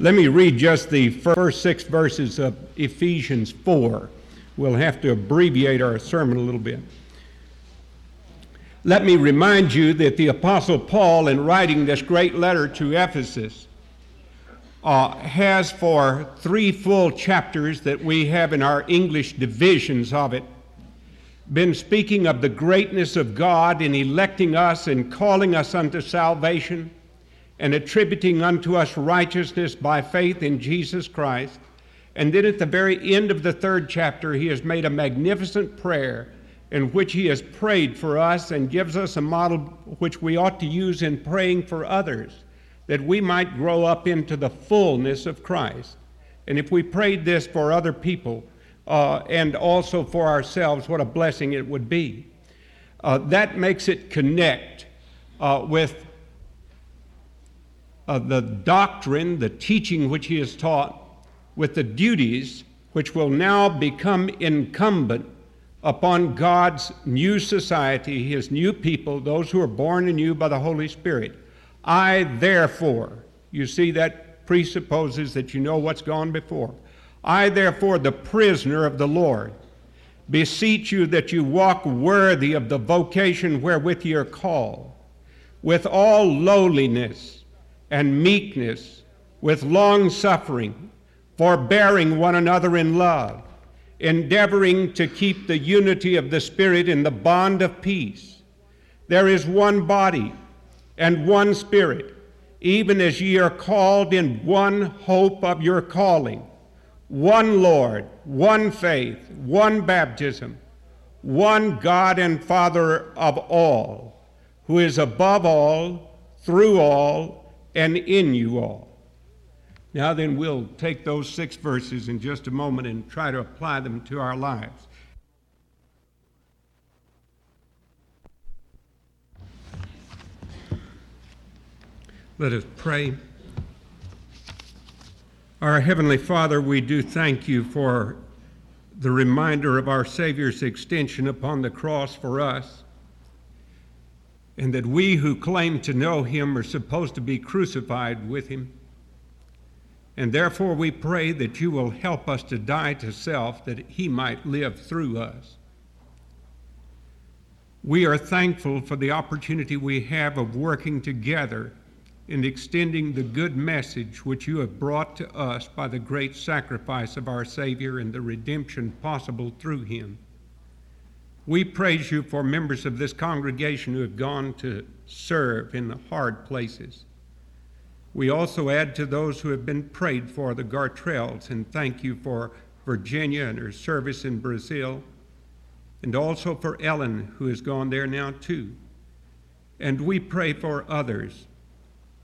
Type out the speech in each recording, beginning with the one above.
Let me read just the first six verses of Ephesians 4. We'll have to abbreviate our sermon a little bit. Let me remind you that the Apostle Paul, in writing this great letter to Ephesus, uh, has for three full chapters that we have in our English divisions of it been speaking of the greatness of God in electing us and calling us unto salvation and attributing unto us righteousness by faith in Jesus Christ. And then at the very end of the third chapter, he has made a magnificent prayer in which he has prayed for us and gives us a model which we ought to use in praying for others, that we might grow up into the fullness of Christ. And if we prayed this for other people uh, and also for ourselves, what a blessing it would be. Uh, that makes it connect uh, with uh, the doctrine, the teaching which he has taught, with the duties which will now become incumbent upon God's new society, his new people, those who are born anew by the Holy Spirit. I, therefore, you see, that presupposes that you know what's gone before. I, therefore, the prisoner of the Lord, beseech you that you walk worthy of the vocation wherewith ye are called, with all lowliness and meekness, with long suffering, forbearing one another in love, endeavoring to keep the unity of the Spirit in the bond of peace. There is one body and one Spirit, even as ye are called in one hope of your calling, one Lord, one faith, one baptism, one God and Father of all, who is above all, through all, and in you all. Now, then, we'll take those six verses in just a moment and try to apply them to our lives. Let us pray. Our Heavenly Father, we do thank you for the reminder of our Savior's extension upon the cross for us and that we who claim to know him are supposed to be crucified with him. And therefore we pray that you will help us to die to self that he might live through us. We are thankful for the opportunity we have of working together in extending the good message which you have brought to us by the great sacrifice of our Savior and the redemption possible through him. We praise you for members of this congregation who have gone to serve in the hard places. We also add to those who have been prayed for the Gartrells and thank you for Virginia and her service in Brazil, and also for Ellen, who has gone there now too. And we pray for others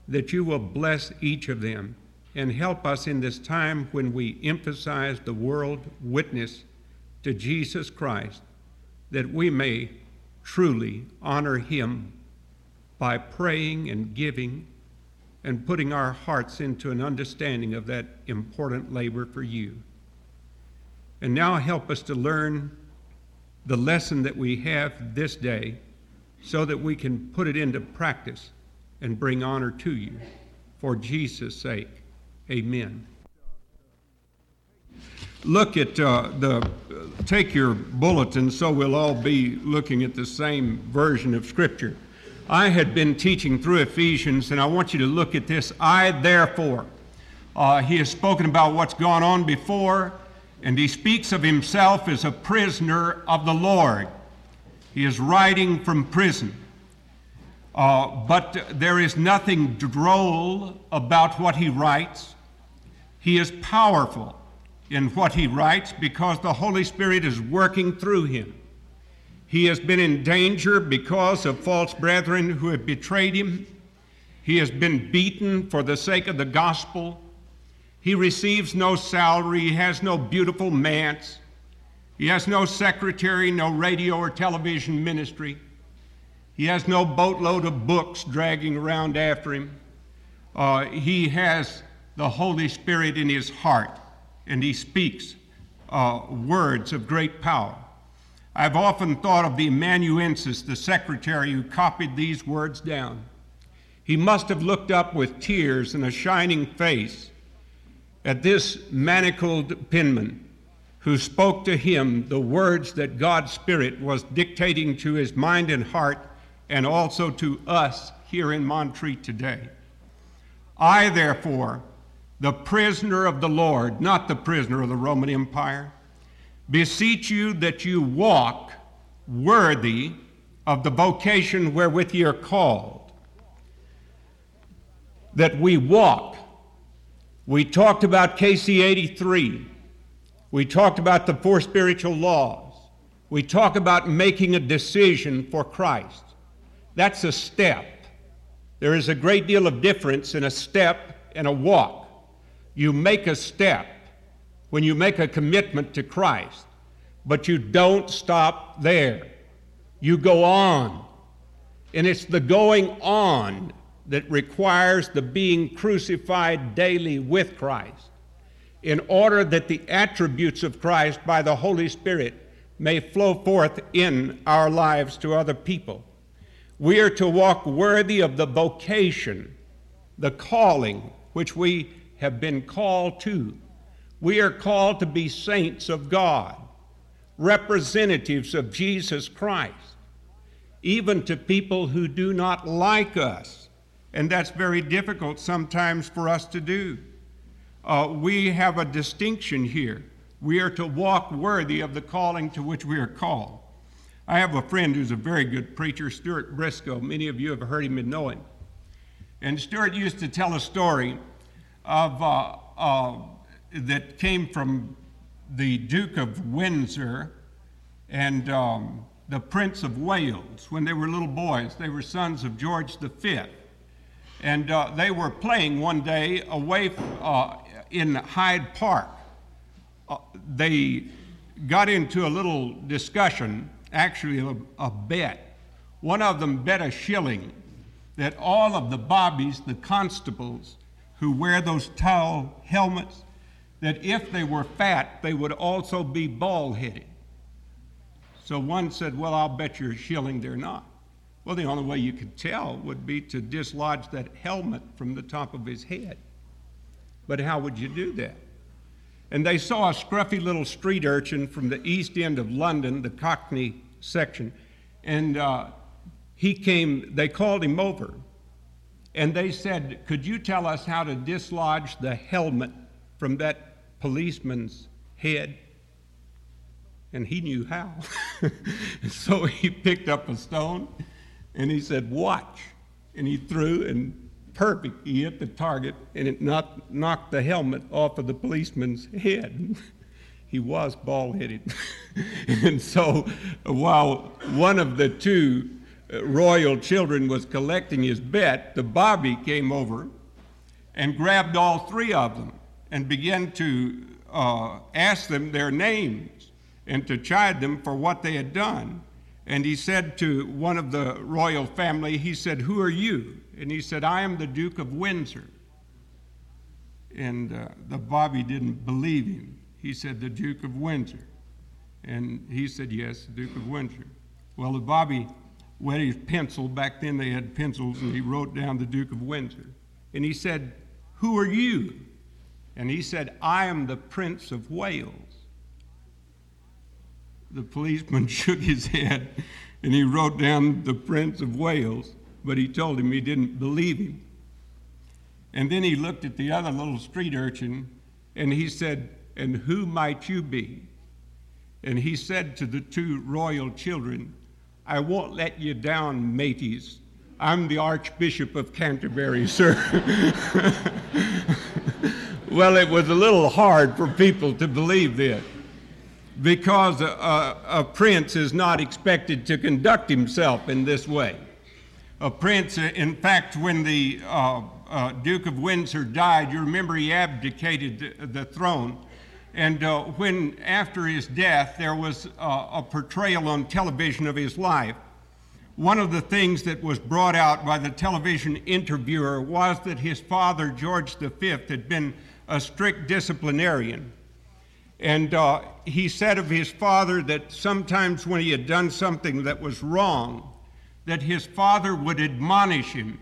that you will bless each of them and help us in this time when we emphasize the world witness to Jesus Christ that we may truly honor Him by praying and giving and putting our hearts into an understanding of that important labor for you. And now help us to learn the lesson that we have this day so that we can put it into practice and bring honor to you. For Jesus' sake, amen look at uh, the, take your bulletin so we'll all be looking at the same version of Scripture. I had been teaching through Ephesians, and I want you to look at this. I, therefore, uh, he has spoken about what's gone on before, and he speaks of himself as a prisoner of the Lord. He is writing from prison. Uh, but there is nothing droll about what he writes. He is powerful in what he writes because the Holy Spirit is working through him. He has been in danger because of false brethren who have betrayed him. He has been beaten for the sake of the gospel. He receives no salary. He has no beautiful manse. He has no secretary, no radio or television ministry. He has no boatload of books dragging around after him. Uh, he has the Holy Spirit in his heart and he speaks uh, words of great power. I've often thought of the amanuensis, the secretary who copied these words down. He must have looked up with tears and a shining face at this manacled penman who spoke to him the words that God's Spirit was dictating to his mind and heart, and also to us here in Montreat today. I, therefore, the prisoner of the Lord, not the prisoner of the Roman Empire, beseech you that you walk worthy of the vocation wherewith ye are called. That we walk. We talked about KC 83. We talked about the four spiritual laws. We talk about making a decision for Christ. That's a step. There is a great deal of difference in a step and a walk. You make a step when you make a commitment to Christ, but you don't stop there. You go on. And it's the going on that requires the being crucified daily with Christ in order that the attributes of Christ by the Holy Spirit may flow forth in our lives to other people. We are to walk worthy of the vocation, the calling which we have been called to. We are called to be saints of God, representatives of Jesus Christ, even to people who do not like us. And that's very difficult sometimes for us to do. Uh, we have a distinction here. We are to walk worthy of the calling to which we are called. I have a friend who's a very good preacher, Stuart Briscoe. Many of you have heard him and know him. And Stuart used to tell a story of uh, uh, that came from the Duke of Windsor and um, the Prince of Wales when they were little boys. They were sons of George V. And uh, they were playing one day away uh, in Hyde Park. Uh, they got into a little discussion actually a, a bet. One of them bet a shilling that all of the bobbies, the constables who wear those tall helmets, that if they were fat, they would also be bald headed. So one said, Well, I'll bet you a shilling they're not. Well, the only way you could tell would be to dislodge that helmet from the top of his head. But how would you do that? And they saw a scruffy little street urchin from the east end of London, the Cockney section. And uh, he came, they called him over. And they said, Could you tell us how to dislodge the helmet from that policeman's head? And he knew how. so he picked up a stone and he said, Watch. And he threw, and perfect, he hit the target, and it knocked, knocked the helmet off of the policeman's head. he was bald headed. and so while one of the two royal children was collecting his bet, the Bobby came over and grabbed all three of them and began to uh, ask them their names and to chide them for what they had done. And he said to one of the royal family, he said, Who are you? And he said, I am the Duke of Windsor. And uh, the Bobby didn't believe him. He said, The Duke of Windsor. And he said, Yes, the Duke of Windsor. Well, the Bobby wet his pencil. Back then they had pencils, and he wrote down the Duke of Windsor. And he said, Who are you? And he said, I am the Prince of Wales. The policeman shook his head and he wrote down the Prince of Wales, but he told him he didn't believe him. And then he looked at the other little street urchin and he said, and who might you be? And he said to the two royal children, I won't let you down, mateys. I'm the Archbishop of Canterbury, sir. well, it was a little hard for people to believe this because a, a, prince is not expected to conduct himself in this way. A prince, in fact, when the uh, uh, Duke of Windsor died, you remember he abdicated the, the throne. And uh, when, after his death, there was uh, a portrayal on television of his life, one of the things that was brought out by the television interviewer was that his father, George V, had been a strict disciplinarian. And uh, he said of his father that sometimes when he had done something that was wrong, that his father would admonish him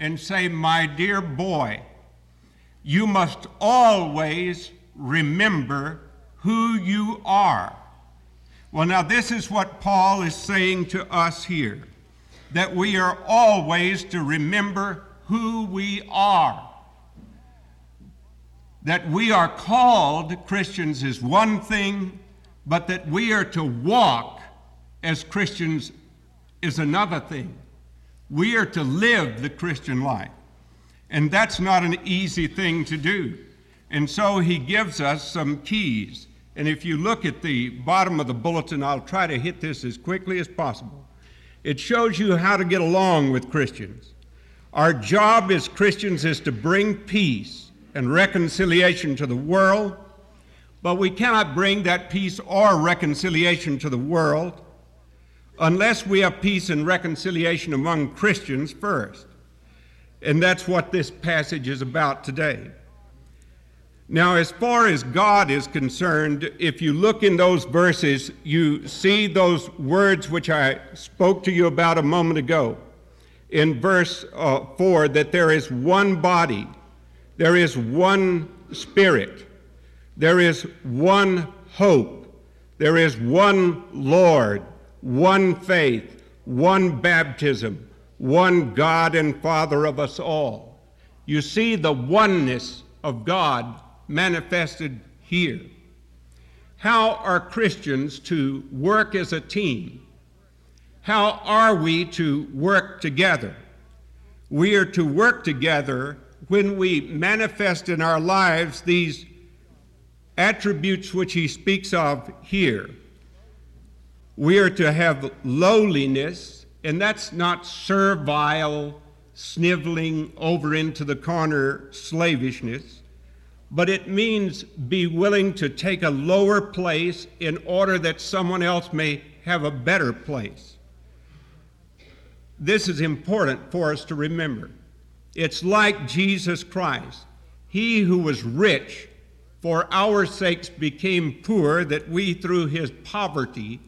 and say, My dear boy, you must always remember who you are. Well, now, this is what Paul is saying to us here that we are always to remember who we are. That we are called Christians is one thing, but that we are to walk as Christians is another thing. We are to live the Christian life. And that's not an easy thing to do. And so he gives us some keys. And if you look at the bottom of the bulletin, I'll try to hit this as quickly as possible. It shows you how to get along with Christians. Our job as Christians is to bring peace and reconciliation to the world, but we cannot bring that peace or reconciliation to the world unless we have peace and reconciliation among Christians first. And that's what this passage is about today. Now, as far as God is concerned, if you look in those verses, you see those words which I spoke to you about a moment ago. In verse uh, 4, that there is one body, there is one spirit, there is one hope, there is one Lord, one faith, one baptism, one God and Father of us all. You see the oneness of God manifested here. How are Christians to work as a team? How are we to work together? We are to work together when we manifest in our lives these attributes which he speaks of here. We are to have lowliness, and that's not servile, sniveling over into the corner slavishness but it means be willing to take a lower place in order that someone else may have a better place. This is important for us to remember. It's like Jesus Christ. He who was rich for our sakes became poor, that we through his poverty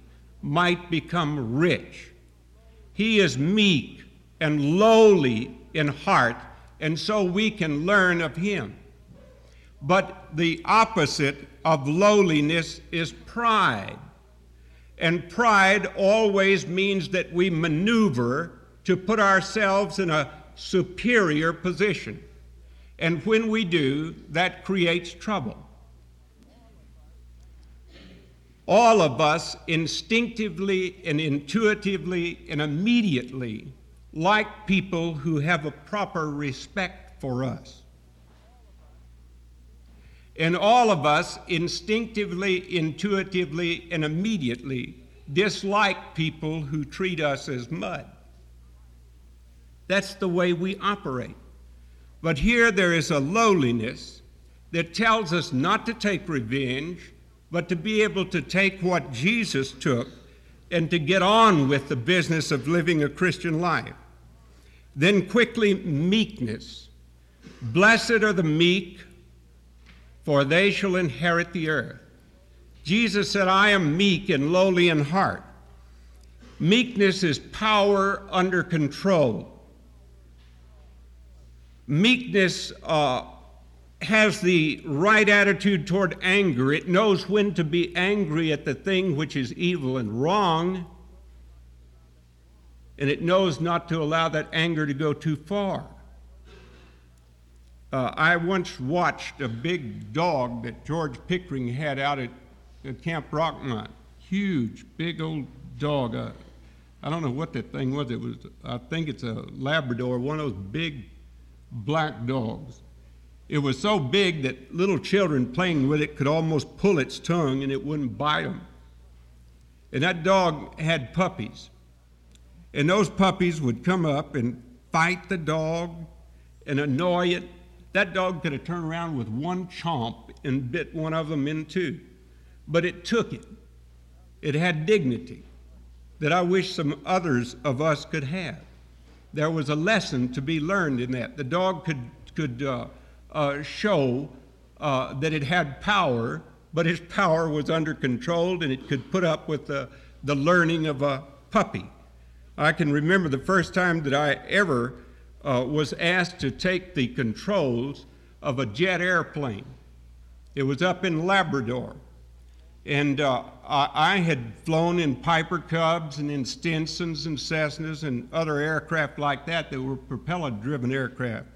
might become rich. He is meek and lowly in heart, and so we can learn of him. But the opposite of lowliness is pride. And pride always means that we maneuver to put ourselves in a superior position. And when we do, that creates trouble. All of us instinctively and intuitively and immediately like people who have a proper respect for us. And all of us instinctively, intuitively, and immediately dislike people who treat us as mud. That's the way we operate. But here there is a lowliness that tells us not to take revenge, but to be able to take what Jesus took and to get on with the business of living a Christian life. Then, quickly, meekness. Blessed are the meek, for they shall inherit the earth. Jesus said, I am meek and lowly in heart. Meekness is power under control. Meekness uh, has the right attitude toward anger. It knows when to be angry at the thing which is evil and wrong, and it knows not to allow that anger to go too far. Uh, I once watched a big dog that George Pickering had out at, Camp Rockmont. Huge, big old dog. Uh, I don't know what that thing was. It was, I think it's a Labrador, one of those big black dogs. It was so big that little children playing with it could almost pull its tongue and it wouldn't bite them. And that dog had puppies. And those puppies would come up and fight the dog and annoy it that dog could have turned around with one chomp and bit one of them in two. But it took it. It had dignity that I wish some others of us could have. There was a lesson to be learned in that. The dog could, could uh, uh, show uh, that it had power, but its power was under control and it could put up with the, the learning of a puppy. I can remember the first time that I ever uh, was asked to take the controls of a jet airplane. It was up in Labrador. And uh, I, I had flown in Piper Cubs and in Stinsons and Cessnas and other aircraft like that that were propeller driven aircraft.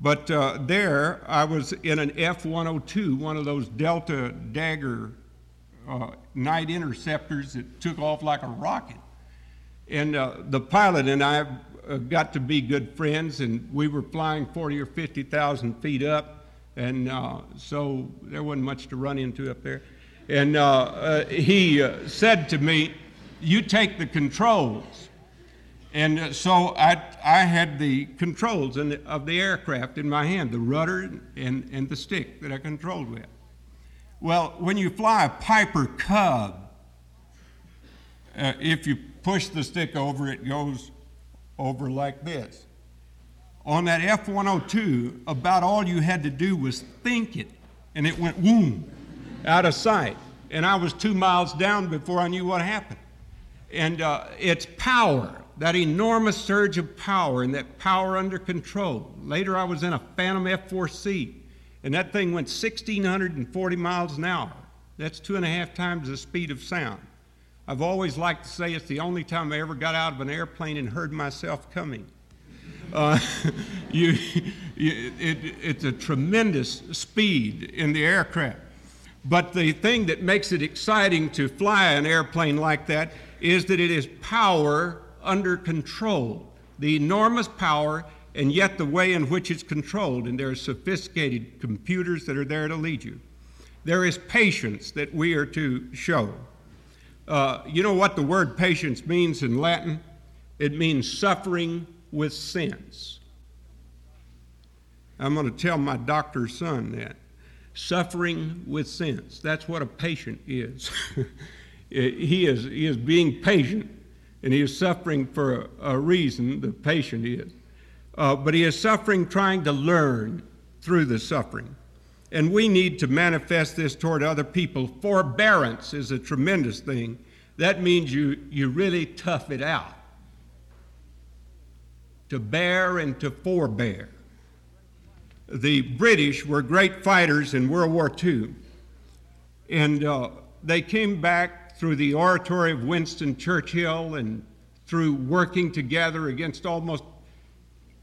But uh, there, I was in an F 102, one of those Delta Dagger uh, night interceptors that took off like a rocket. And uh, the pilot and I got to be good friends, and we were flying 40 or 50,000 feet up, and uh, so there wasn't much to run into up there. And uh, he said to me, You take the controls. And uh, so I, I had the controls the, of the aircraft in my hand, the rudder and, and the stick that I controlled with. Well, when you fly a Piper Cub, uh, if you push the stick over, it goes over like this. On that F 102, about all you had to do was think it, and it went boom, out of sight. And I was two miles down before I knew what happened. And uh, it's power that enormous surge of power and that power under control. Later, I was in a Phantom F4C, and that thing went 1,640 miles an hour. That's two and a half times the speed of sound. I've always liked to say it's the only time I ever got out of an airplane and heard myself coming. Uh, you, you, it, it's a tremendous speed in the aircraft. But the thing that makes it exciting to fly an airplane like that is that it is power under control, the enormous power, and yet the way in which it's controlled. And there are sophisticated computers that are there to lead you. There is patience that we are to show. Uh, you know what the word patience means in Latin? It means suffering with sense. I'm going to tell my doctor's son that. Suffering with sense. That's what a patient is. he is he is being patient and he is suffering for a, a reason, the patient is. Uh, but he is suffering trying to learn through the suffering. And we need to manifest this toward other people. Forbearance is a tremendous thing. That means you, you really tough it out. To bear and to forbear. The British were great fighters in World War II. And uh, they came back through the oratory of Winston Churchill and through working together against almost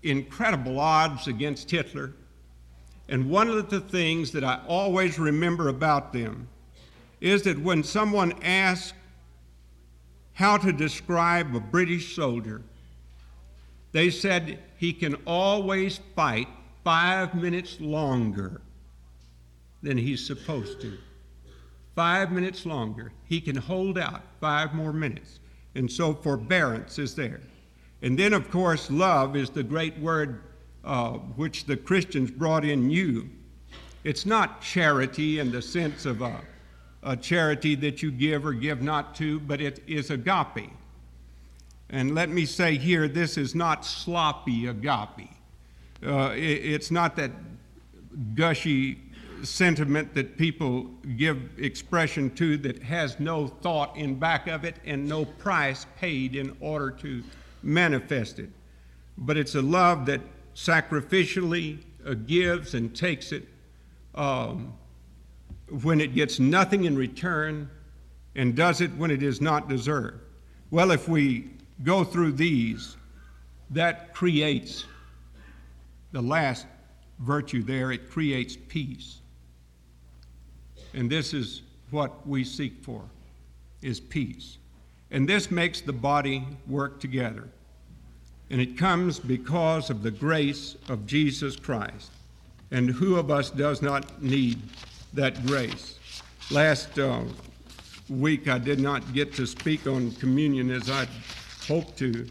incredible odds against Hitler. And one of the things that I always remember about them is that when someone asks how to describe a British soldier, they said he can always fight five minutes longer than he's supposed to five minutes longer. He can hold out five more minutes. And so forbearance is there. And then, of course, love is the great word uh, which the Christians brought in new. It's not charity in the sense of a, a charity that you give or give not to, but it is agape. And let me say here, this is not sloppy agape. Uh, it, it's not that gushy sentiment that people give expression to that has no thought in back of it and no price paid in order to manifest it. But it's a love that sacrificially uh, gives and takes it um, when it gets nothing in return and does it when it is not deserved. Well, if we go through these, that creates the last virtue there, it creates peace. And this is what we seek for is peace. And this makes the body work together. And it comes because of the grace of Jesus Christ. And who of us does not need that grace? Last uh, week, I did not get to speak on communion as I'd hoped to.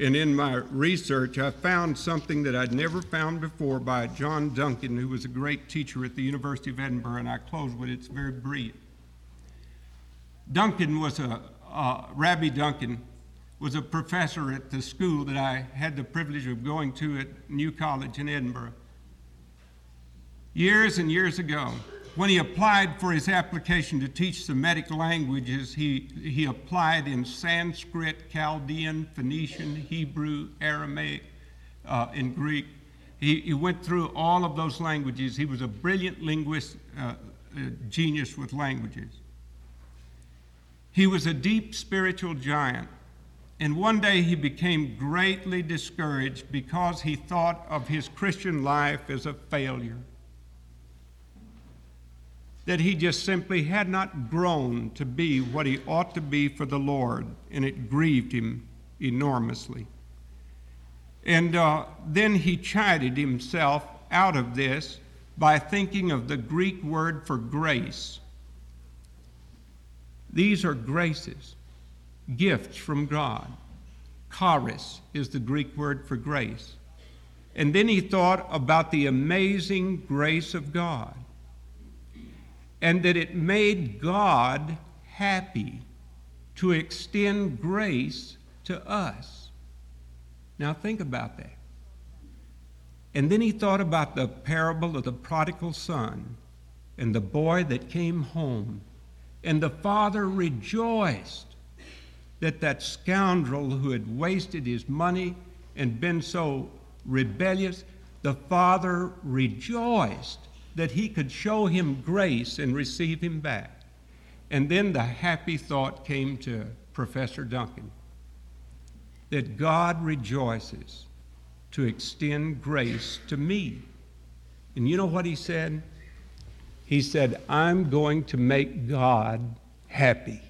And in my research, I found something that I'd never found before by John Duncan, who was a great teacher at the University of Edinburgh, and I close with it. It's very brief. Duncan was a, uh, Rabbi Duncan was a professor at the school that I had the privilege of going to at New College in Edinburgh. Years and years ago, when he applied for his application to teach Semitic languages, he, he applied in Sanskrit, Chaldean, Phoenician, Hebrew, Aramaic, uh, and Greek. he, he went through all of those languages. He was a brilliant linguist, uh, a genius with languages. He was a deep spiritual giant. And one day he became greatly discouraged because he thought of his Christian life as a failure. That he just simply had not grown to be what he ought to be for the Lord, and it grieved him enormously. And uh, then he chided himself out of this by thinking of the Greek word for grace. These are graces gifts from God. Charis is the Greek word for grace. And then he thought about the amazing grace of God and that it made God happy to extend grace to us. Now think about that. And then he thought about the parable of the prodigal son and the boy that came home. And the father rejoiced that that scoundrel who had wasted his money and been so rebellious, the father rejoiced that he could show him grace and receive him back. And then the happy thought came to Professor Duncan that God rejoices to extend grace to me. And you know what he said? He said, I'm going to make God happy.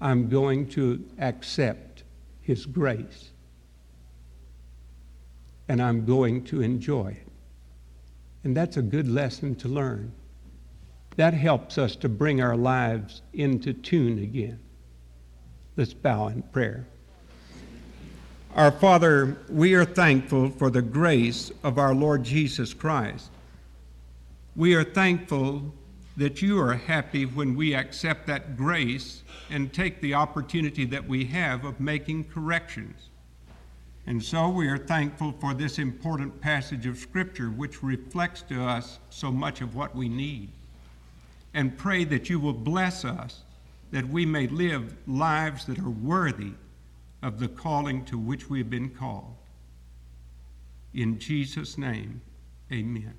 I'm going to accept His grace. And I'm going to enjoy it. And that's a good lesson to learn. That helps us to bring our lives into tune again. Let's bow in prayer. Our Father, we are thankful for the grace of our Lord Jesus Christ. We are thankful that you are happy when we accept that grace and take the opportunity that we have of making corrections. And so we are thankful for this important passage of Scripture, which reflects to us so much of what we need. And pray that you will bless us, that we may live lives that are worthy of the calling to which we have been called. In Jesus' name, amen.